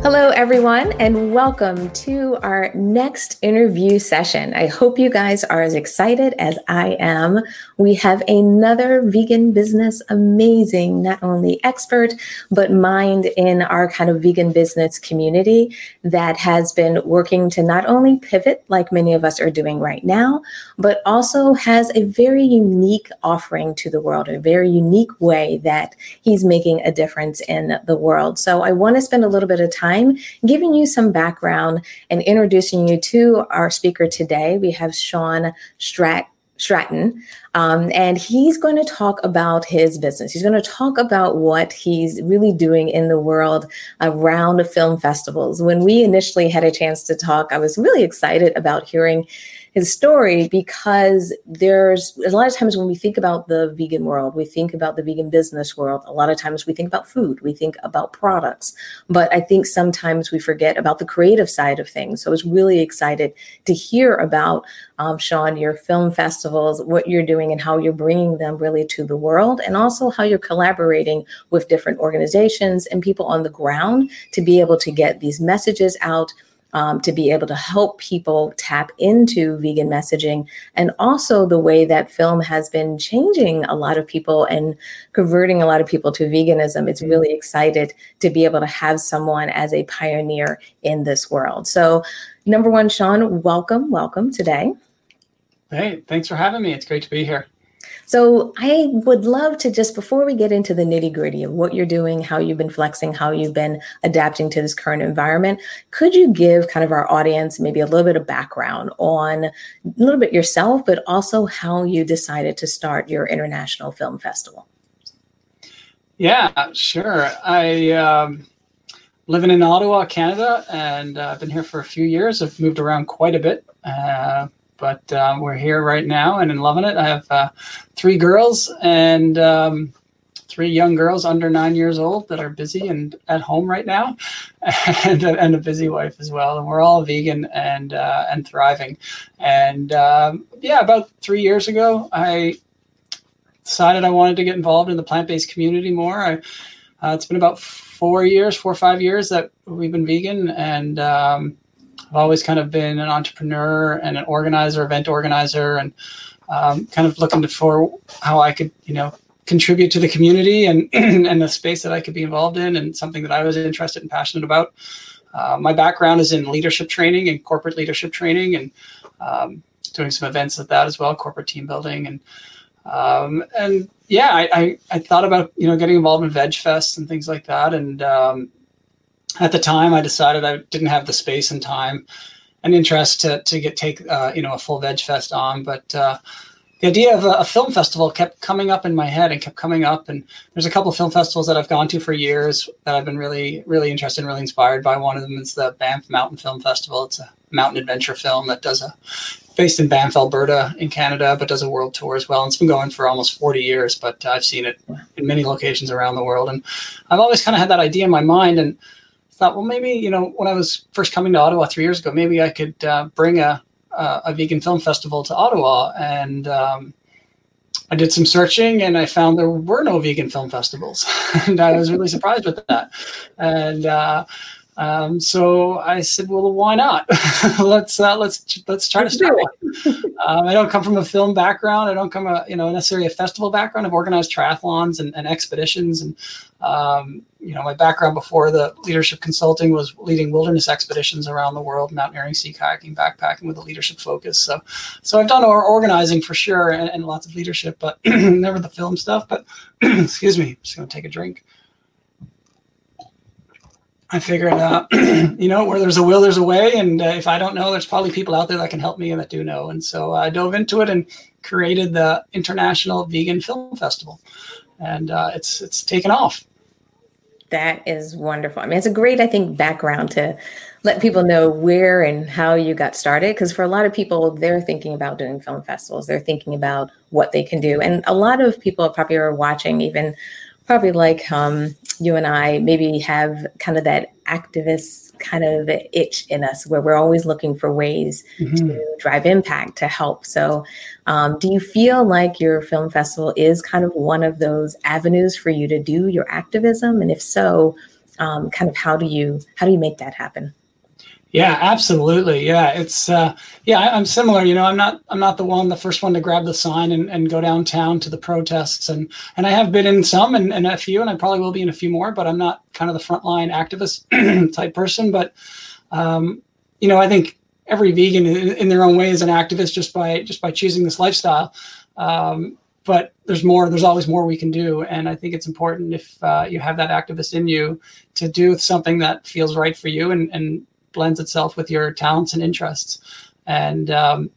Hello, everyone, and welcome to our next interview session. I hope you guys are as excited as I am. We have another vegan business amazing, not only expert, but mind in our kind of vegan business community that has been working to not only pivot like many of us are doing right now, but also has a very unique offering to the world, a very unique way that he's making a difference in the world. So I want to spend a little bit of time time, giving you some background and introducing you to our speaker today. We have Sean Strat- Stratton, um, and he's going to talk about his business. He's going to talk about what he's really doing in the world around film festivals. When we initially had a chance to talk, I was really excited about hearing his story because there's a lot of times when we think about the vegan world, we think about the vegan business world. A lot of times we think about food, we think about products, but I think sometimes we forget about the creative side of things. So I was really excited to hear about um, Sean, your film festivals, what you're doing, and how you're bringing them really to the world, and also how you're collaborating with different organizations and people on the ground to be able to get these messages out um, to be able to help people tap into vegan messaging and also the way that film has been changing a lot of people and converting a lot of people to veganism. It's mm-hmm. really excited to be able to have someone as a pioneer in this world. So, number one, Sean, welcome, welcome today. Hey, thanks for having me. It's great to be here. So I would love to just before we get into the nitty gritty of what you're doing, how you've been flexing, how you've been adapting to this current environment, could you give kind of our audience maybe a little bit of background on a little bit yourself, but also how you decided to start your international film festival? Yeah, sure. I um, living in Ottawa, Canada, and uh, I've been here for a few years. I've moved around quite a bit. Uh, but um, we're here right now and in loving it. I have uh, three girls and um, three young girls under nine years old that are busy and at home right now, and, and a busy wife as well. And we're all vegan and uh, and thriving. And um, yeah, about three years ago, I decided I wanted to get involved in the plant based community more. I, uh, it's been about four years, four or five years that we've been vegan, and um, I've always kind of been an entrepreneur and an organizer, event organizer, and um, kind of looking for how I could, you know, contribute to the community and and the space that I could be involved in, and something that I was interested and passionate about. Uh, my background is in leadership training and corporate leadership training, and um, doing some events at that as well, corporate team building, and um, and yeah, I, I, I thought about you know getting involved in Veg Fest and things like that, and um, at the time, I decided I didn't have the space and time and interest to to get take uh, you know a full veg fest on, but uh, the idea of a, a, film festival kept coming up in my head and kept coming up. And there's a couple film festivals that I've gone to for years that I've been really really interested and really inspired by. One of them is the Banff Mountain Film Festival. It's a mountain adventure film that does a based in Banff, Alberta, in Canada, but does a world tour as well. And it's been going for almost 40 years, but I've seen it in many locations around the world. And I've always kind of had that idea in my mind. And thought, well, maybe you know, when I was first coming to Ottawa three years ago, maybe I could uh, bring a, a, a vegan film festival to Ottawa, and um, I did some searching, and I found there were no vegan film festivals, and I was really surprised with that. And uh, um, so I said, well, why not? let's uh, let's let's try let's to start one. um, I don't come from a film background. I don't come a you know necessarily a festival background. I've organized triathlons and, and expeditions, and um, you know my background before the leadership consulting was leading wilderness expeditions around the world, mountaineering, sea kayaking, backpacking with a leadership focus. So so I've done organizing for sure and, and lots of leadership, but never the film stuff. But excuse me, I'm just gonna take a drink. I figured, uh, you know, where there's a will, there's a way. And uh, if I don't know, there's probably people out there that can help me and that do know. And so I dove into it and created the International Vegan Film Festival, and uh, it's it's taken off. That is wonderful. I mean, it's a great, I think, background to let people know where and how you got started. Because for a lot of people, they're thinking about doing film festivals, they're thinking about what they can do. And a lot of people probably are watching, even probably like um, you and I, maybe have kind of that activist kind of itch in us where we're always looking for ways mm-hmm. to drive impact to help. So, um, do you feel like your film festival is kind of one of those avenues for you to do your activism? And if so, um, kind of how do you how do you make that happen? Yeah, absolutely. Yeah, it's uh, yeah, I, am similar. You know, I'm not I'm not the one, the first one to grab the sign and, and go downtown to the protests, and and I have been in some and, and a few, and I probably will be in a few more, but I'm not kind of the frontline activist type person. But um, you know, I think every vegan in, in, their own way is an activist just by just by choosing this lifestyle. Um, but there's more. There's always more we can do, and I think it's important if uh, you have that activist in you to do something that feels right for you and and blends itself with your talents and interests. And um,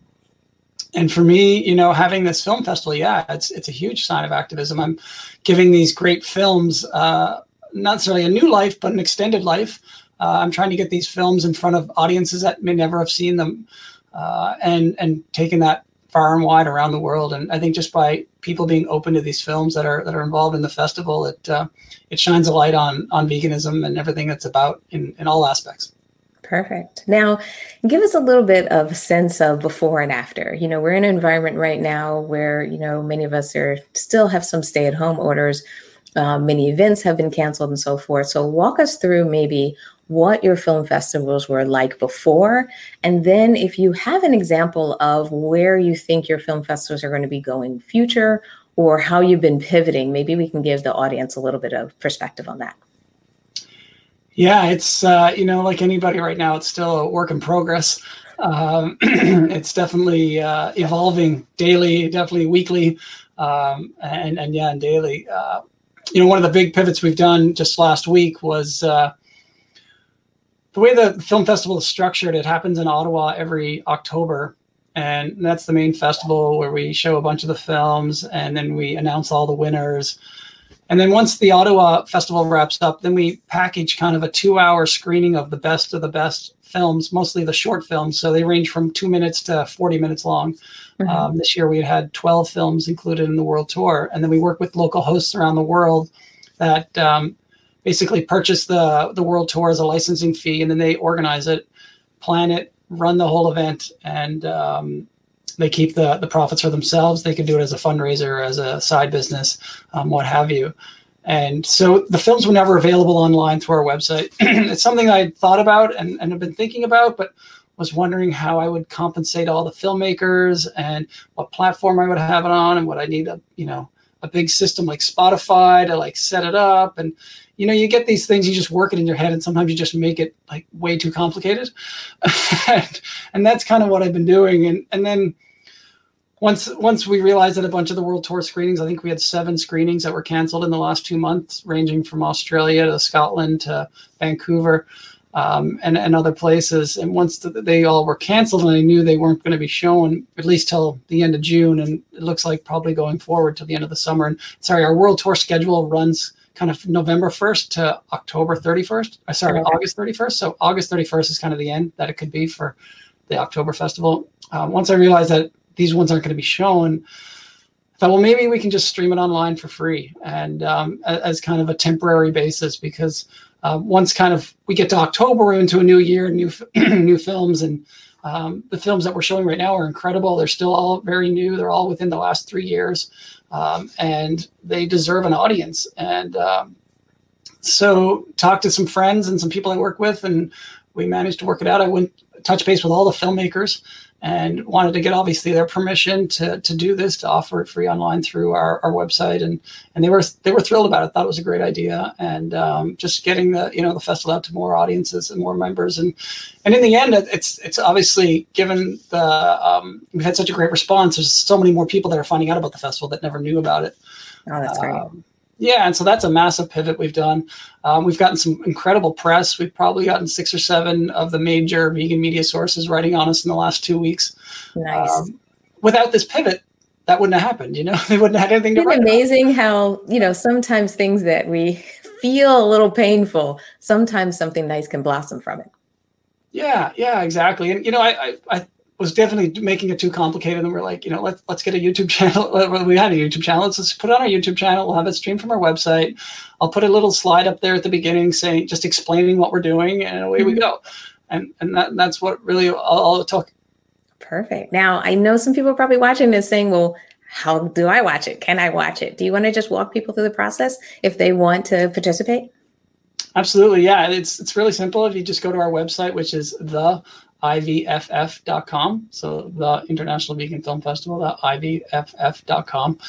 and for me, you know, having this film festival, yeah, it's it's a huge sign of activism. I'm giving these great films uh, not necessarily a new life, but an extended life. Uh, I'm trying to get these films in front of audiences that may never have seen them, uh, and and taking that far and wide around the world. And I think just by people being open to these films that are that are involved in the festival, it uh, it shines a light on on veganism and everything that's about in in all aspects. Perfect. Now, give us a little bit of a sense of before and after. You know, we're in an environment right now where, you know, many of us are still have some stay at home orders. Um, many events have been canceled and so forth. So, walk us through maybe what your film festivals were like before. And then, if you have an example of where you think your film festivals are going to be going future or how you've been pivoting, maybe we can give the audience a little bit of perspective on that. Yeah, it's uh, you know like anybody right now, it's still a work in progress. Um, it's definitely uh, evolving daily, definitely weekly, um, and and yeah, and daily. Uh, you know, one of the big pivots we've done just last week was uh, the way the film festival is structured. It happens in Ottawa every October, and that's the main festival where we show a bunch of the films, and then we announce all the winners. And then once the Ottawa Festival wraps up, then we package kind of a two hour screening of the best of the best films, mostly the short films. So they range from two minutes to 40 minutes long. Mm-hmm. Um, this year we had 12 films included in the world tour. And then we work with local hosts around the world that um, basically purchase the, the world tour as a licensing fee. And then they organize it, plan it, run the whole event, and um, they keep the the profits for themselves. They can do it as a fundraiser, as a side business, um, what have you. And so the films were never available online through our website. it's something I thought about and, and have been thinking about, but was wondering how I would compensate all the filmmakers and what platform I would have it on and what I need a you know a big system like Spotify to like set it up and you know you get these things you just work it in your head and sometimes you just make it like way too complicated and, and that's kind of what I've been doing and and then once once we realized that a bunch of the world tour screenings, I think we had seven screenings that were canceled in the last two months, ranging from Australia to Scotland to Vancouver um, and and other places. And once the, they all were canceled, and I knew they weren't going to be shown at least till the end of June, and it looks like probably going forward to the end of the summer. And sorry, our world tour schedule runs kind of November 1st to October 31st. Uh, sorry, okay. August 31st. So August 31st is kind of the end that it could be for the October festival. Um, once I realized that these ones aren't going to be shown. I thought, well, maybe we can just stream it online for free and um, as kind of a temporary basis because uh, once kind of we get to October, into a new year, new new films, and um, the films that we're showing right now are incredible. They're still all very new. They're all within the last three years, um, and they deserve an audience. And um, so, talked to some friends and some people I work with, and we managed to work it out. I went touch base with all the filmmakers and wanted to get obviously their permission to to do this to offer it free online through our, our website. And and they were they were thrilled about it thought it was a great idea. And um, just getting the you know the festival out to more audiences and more members. And and in the end it's it's obviously given the um, we've had such a great response there's so many more people that are finding out about the festival that never knew about it. Oh that's great. Um, yeah, and so that's a massive pivot we've done. Um, we've gotten some incredible press. We've probably gotten six or seven of the major vegan media sources writing on us in the last two weeks. Nice. Um, without this pivot, that wouldn't have happened. You know, they wouldn't have had anything to Isn't write. amazing how, you know, sometimes things that we feel a little painful, sometimes something nice can blossom from it. Yeah, yeah, exactly. And you know, I, I, I was definitely making it too complicated, and we're like, you know, let's let's get a YouTube channel. We had a YouTube channel. Let's just put it on our YouTube channel. We'll have it streamed from our website. I'll put a little slide up there at the beginning saying, just explaining what we're doing, and away we Mhm. go. And and that, that's what really all, all it took. Perfect. Now, I know some people probably watching this saying, well, how do I watch it? Can I watch it? Do you want to just walk people through the process if they want to participate? Absolutely, yeah. It's it's really simple. If you just go to our website, which is the ivff.com, so the International Vegan Film Festival, the ivff.com.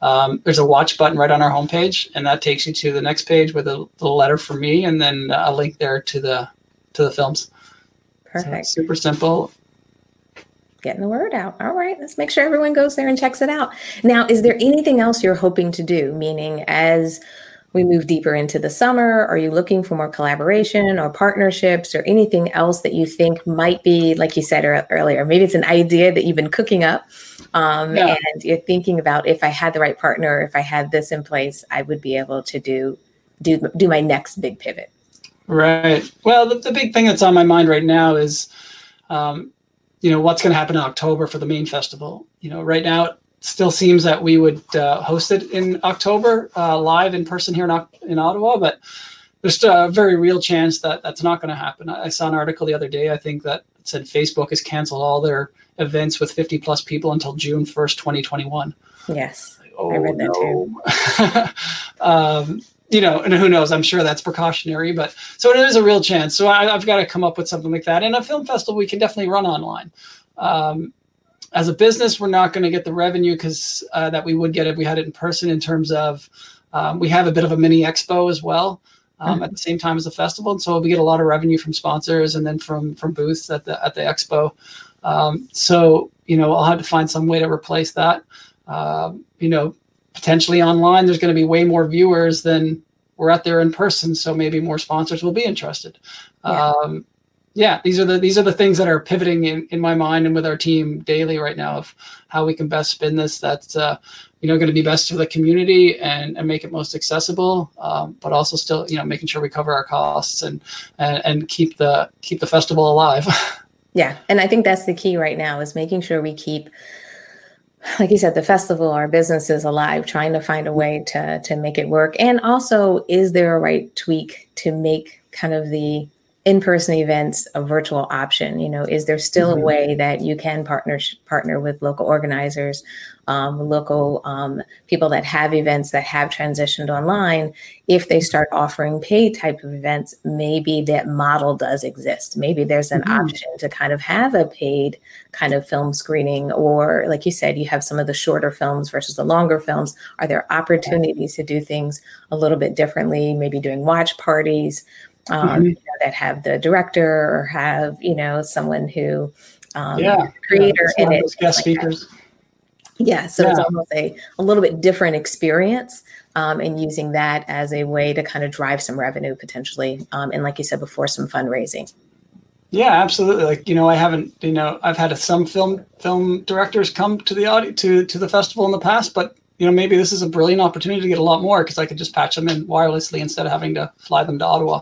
Um, there's a watch button right on our homepage, and that takes you to the next page with a little letter from me, and then a link there to the to the films. Perfect. it's super simple. Getting the word out. All right, let's make sure everyone goes there and checks it out. Now, is there anything else you're hoping to do? Meaning, as we move deeper into the summer, are you looking for more collaboration or partnerships or anything else that you think might be, like you said earlier, maybe it's an idea that you've been cooking up um, Yeah. and you're thinking about if I had the right partner, if I had this in place, I would be able to do do do my next big pivot. Right. Well, the, the big thing that's on my mind right now is, um, you know, what's going to happen in October for the main festival. You know, right now still seems that we would uh, host it in October uh, live in person here in, in Ottawa, but there's a very real chance that that's not going to happen. I I saw an article the other day. I think that said Facebook has canceled all their events with 50 plus people until June 1st, 2021 Yes. oh, I read that no. um, you know, and who knows? I'm sure that's precautionary, but so it is a real chance. So I, I've got to come up with something like that. And a film festival we can definitely run online. Um, as a business, we're not going to get the revenue because uh, that we would get if we had it in person. In terms of, um, we have a bit of a mini expo as well. Um, At the same time as the festival, and so we get a lot of revenue from sponsors and then from from booths at the at the expo. Um, so you know, I'll have to find some way to replace that. Um, you know, potentially online, there's going to be way more viewers than we're out there in person. So maybe more sponsors will be interested. Yeah. Um, yeah, these are the these are the things that are pivoting in, in my mind and with our team daily right now of how we can best spin this. That's uh, you know going to be best for the community and, and make it most accessible, um, but also still you know making sure we cover our costs and and, and keep the keep the festival alive. Yeah, and I think that's the key right now is making sure we keep, like you said, the festival, our business is alive, trying to find a way to to make it work. And also, is there a right tweak to make kind of the in-person events a virtual option? You know, is there still Mhm. a way that you can partner partner with local organizers, um, local um, people that have events that have transitioned online? If they start offering paid type of events, maybe that model does exist. Maybe there's an Mhm. option to kind of have a paid kind of film screening, or like you said, you have some of the shorter films versus the longer films. Are there opportunities to do things a little bit differently? Maybe doing watch parties um, Mhm. you know, that have the director or have you know someone who um, yeah, creator yeah, in it. guest like that. speakers. Yeah, so it's almost a, a little bit different experience um, and using that as a way to kind of drive some revenue potentially. Um, and like you said before, some fundraising. Yeah, absolutely. Like you know, I haven't. You know, I've had some film film directors come to the audi- to to the festival in the past, but you know, maybe this is a brilliant opportunity to get a lot more because I could just patch them in wirelessly instead of having to fly them to Ottawa.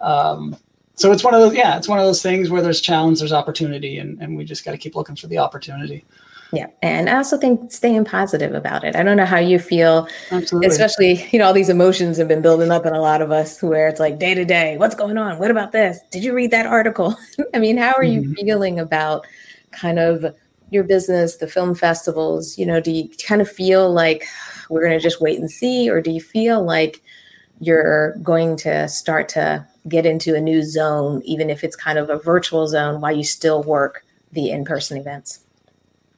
Um, so it's one of those. Yeah, it's one of those things where there's challenge, there's opportunity, and and we just got to keep looking for the opportunity. Yeah. And I also think staying positive about it. I don't know how you feel, Absolutely. especially, you know, all these emotions have been building up in a lot of us where it's like day to day, what's going on? What about this? Did you read that article? I mean, how are you Mhm. feeling about kind of your business, the film festivals? You know, do you kind of feel like we're going to just wait and see? Or do you feel like you're going to start to get into a new zone, even if it's kind of a virtual zone while you still work the in person events?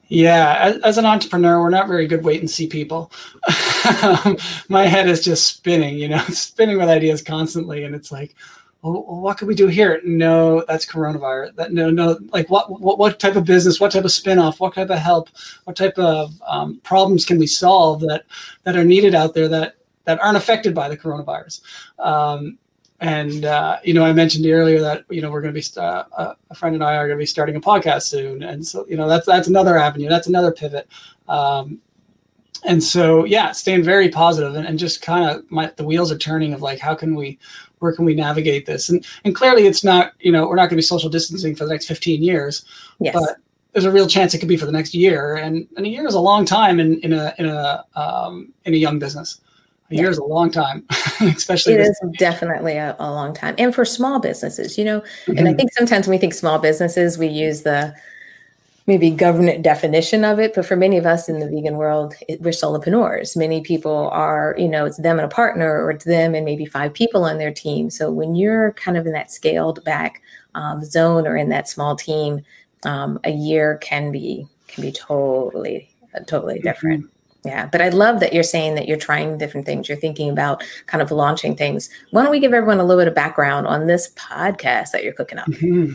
Yeah, as, as an entrepreneur, we're not very good wait and see people. My head is just spinning, you know, spinning with ideas constantly, and it's like, well, what could we do here? No, that's coronavirus. That no, no, like what, what, what type of business? What type of spinoff? What type of help? What type of um, problems can we solve that that are needed out there that that aren't affected by the coronavirus? Um, and uh, you know, I mentioned earlier that you know we're going to be uh, a friend and I are going to be starting a podcast soon, and so you know that's that's another avenue, that's another pivot. Um, and so yeah, staying very positive and, and just kind of my the wheels are turning of like how can we where can we navigate this? And and clearly it's not you know we're not going to be social distancing for the next 15 years, yes. but there's a real chance it could be for the next year, and, and a year is a long time in in a in a um, in a young business a year is a long time, especially. It is definitely a, a, long time. And for small businesses, you know, mm-hmm. and I mm-hmm. think sometimes when we think small businesses, we use the maybe government definition of it. But for many of us in the vegan world, it, we're solopreneurs. Many people are, you know, it's them and a partner, or it's them and maybe five people on their team. So when you're kind of in that scaled back um, zone or in that small team, um, a year can be can be totally totally different. Mm-hmm. Yeah, but I love that you're saying that you're trying different things. You're thinking about kind of launching things. Why don't we give everyone a little bit of background on this podcast that you're cooking up? Mm-hmm.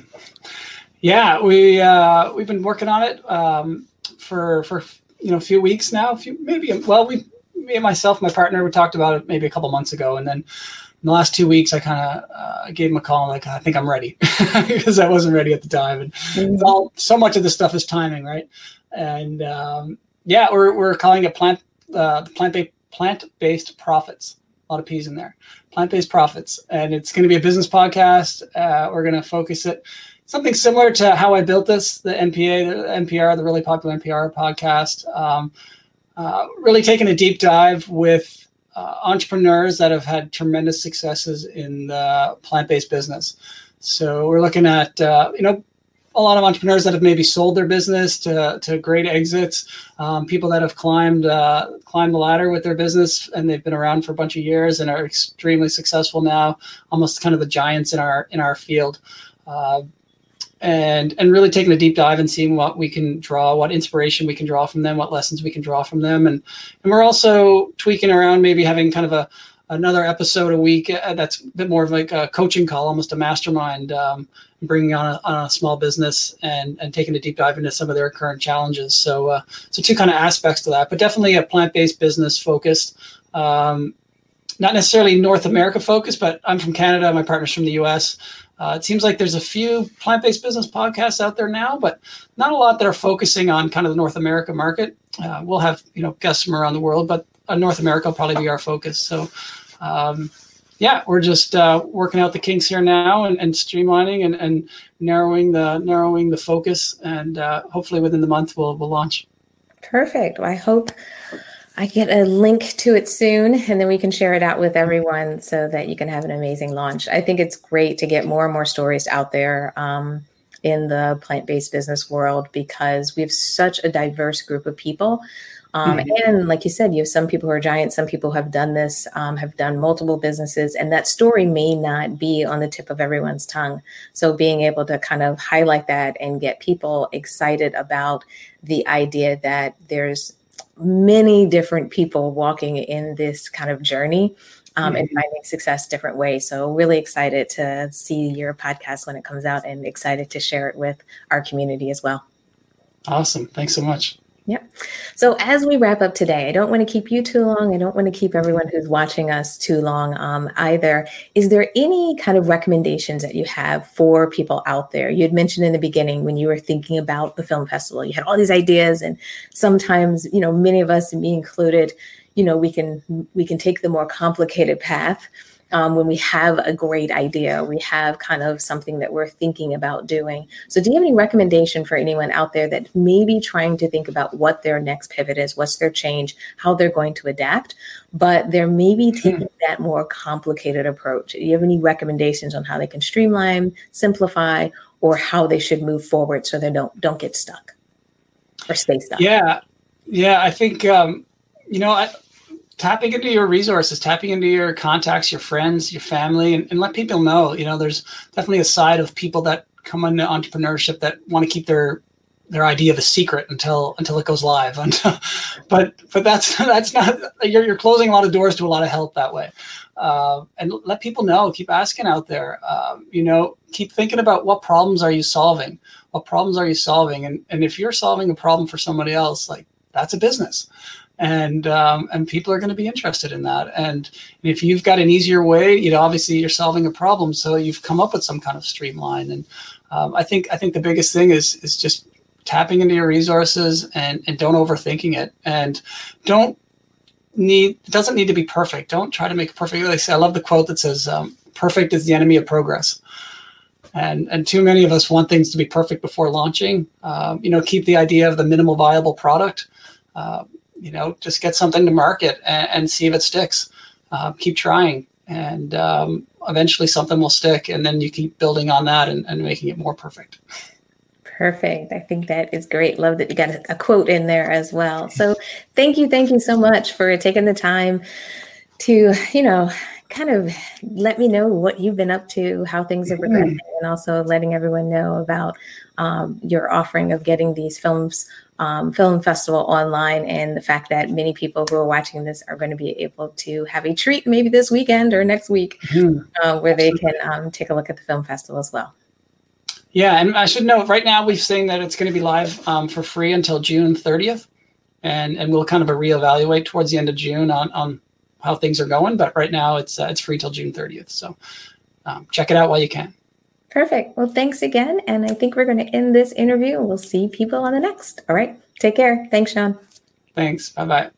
Yeah, we uh, we've been working on it um, for for you know a few weeks now. A few maybe well, we me and myself, my partner, we talked about it maybe a couple months ago, and then in the last two weeks, I kind of uh, gave him a call. Like I think I'm ready because I wasn't ready at the time, and mm-hmm. all so much of this stuff is timing, right? And um, yeah, we're, we're calling it plant uh, plant based plant based profits. A lot of peas in there. Plant based profits, and it's going to be a business podcast. Uh, we're going to focus it something similar to how I built this, the NPA, the NPR, the really popular NPR podcast. Um, uh, really taking a deep dive with uh, entrepreneurs that have had tremendous successes in the plant-based business. So we're looking at uh, you know a lot of entrepreneurs that have maybe sold their business to, to great exits, um, people that have climbed uh, climbed the ladder with their business and they've been around for a bunch of years and are extremely successful now, almost kind of the giants in our in our field. Uh, and and really taking a deep dive and seeing what we can draw, what inspiration we can draw from them, what lessons we can draw from them, and and we're also tweaking around, maybe having kind of a another episode a week uh, that's a bit more of like a coaching call, almost a mastermind, um, bringing on a, on a small business and, and taking a deep dive into some of their current challenges. So, uh, so two kind of aspects to that, but definitely a plant-based business focused. Um, not necessarily North America focused, but I'm from Canada. My partner's from the US. Uh, it seems like there's a few plant-based business podcasts out there now, but not a lot that are focusing on kind of the North America market. Uh, we'll have you know guests from around the world, but uh, North America will probably be our focus. So, um, yeah, we're just uh, working out the kinks here now and, and streamlining and, and, narrowing the narrowing the focus, and uh, hopefully within the month we'll we'll launch. Perfect. Well, I hope I get a link to it soon, and then we can share it out with everyone so that you can have an amazing launch. I think it's great to get more and more stories out there. Um, in the plant based business world because we have such a diverse group of people um, mm-hmm. And like you said, you have some people who are giants, some people have done this, um, have done multiple businesses, and that story may not be on the tip of everyone's tongue. So being able to kind of highlight that and get people excited about the idea that there's many different people walking in this kind of journey. Um, and mm-hmm. finding success different ways. So, really excited to see your podcast when it comes out and excited to share it with our community as well. Awesome. Thanks so much. Yep. So as we wrap up today, I don't want to keep you too long. I don't want to keep everyone who's watching us too long um, either. Is there any kind of recommendations that you have for people out there? You had mentioned in the beginning when you were thinking about the film festival, you had all these ideas, and sometimes, you know, many of us, me included, you know, we can we can take the more complicated path um, when we have a great idea, we have kind of something that we're thinking about doing. So, do you have any recommendation for anyone out there that may be trying to think about what their next pivot is, what's their change, how they're going to adapt, but they're maybe hmm. taking that more complicated approach? Do you have any recommendations on how they can streamline, simplify, or how they should move forward so they don't don't get stuck or stay stuck? Yeah, yeah, I think um, you know I tapping into your resources, tapping into your contacts, your friends, your family, and, and let people know. You know, there's definitely a side of people that come into entrepreneurship that want to keep their their idea of a secret until until it goes live. but but that's that's not you're you're closing a lot of doors to a lot of help that way. Uh, and let people know. Keep asking out there. Um, you know, keep thinking about what problems are you solving. What problems are you solving? And and if you're solving a problem for somebody else, like that's a business and um, and people are going to be interested in that. And if you've got an easier way, you know, obviously you're solving a problem, so you've come up with some kind of streamline. And um, I think I think the biggest thing is is just tapping into your resources and and don't overthinking it and don't need it doesn't need to be perfect. Don't try to make perfect. Like I, say, I love the quote that says, um, "Perfect is the enemy of progress." And and too many of us want things to be perfect before launching. Um, you know, keep the idea of the minimal viable product. Uh, you know, just get something to market and, and see if it sticks. Uh, keep trying, and um, eventually something will stick, and then you keep building on that and, and making it more perfect. Perfect. I think that is great. Love that you got a, quote in there as well. So thank you, thank you so much for taking the time to, you know, kind of let me know what you've been up to, how things are progressing, mm-hmm. and also letting everyone know about um, your offering of getting these films um, film festival online and the fact that many people who are watching this are going to be able to have a treat maybe this weekend or next week mm-hmm. uh, where they can um, take a look at the film festival as well. Yeah, and I should note right now we've seen that it's going to be live um, for free until June 30th, and and we'll kind of reevaluate towards the end of June on on how things are going. But right now it's uh, it's free till June 30th, so um, check it out while you can. Perfect. Well, thanks again. And I think we're going to end this interview we'll see people on the next. All right. Take care. Thanks, Sean. Thanks. Bye bye.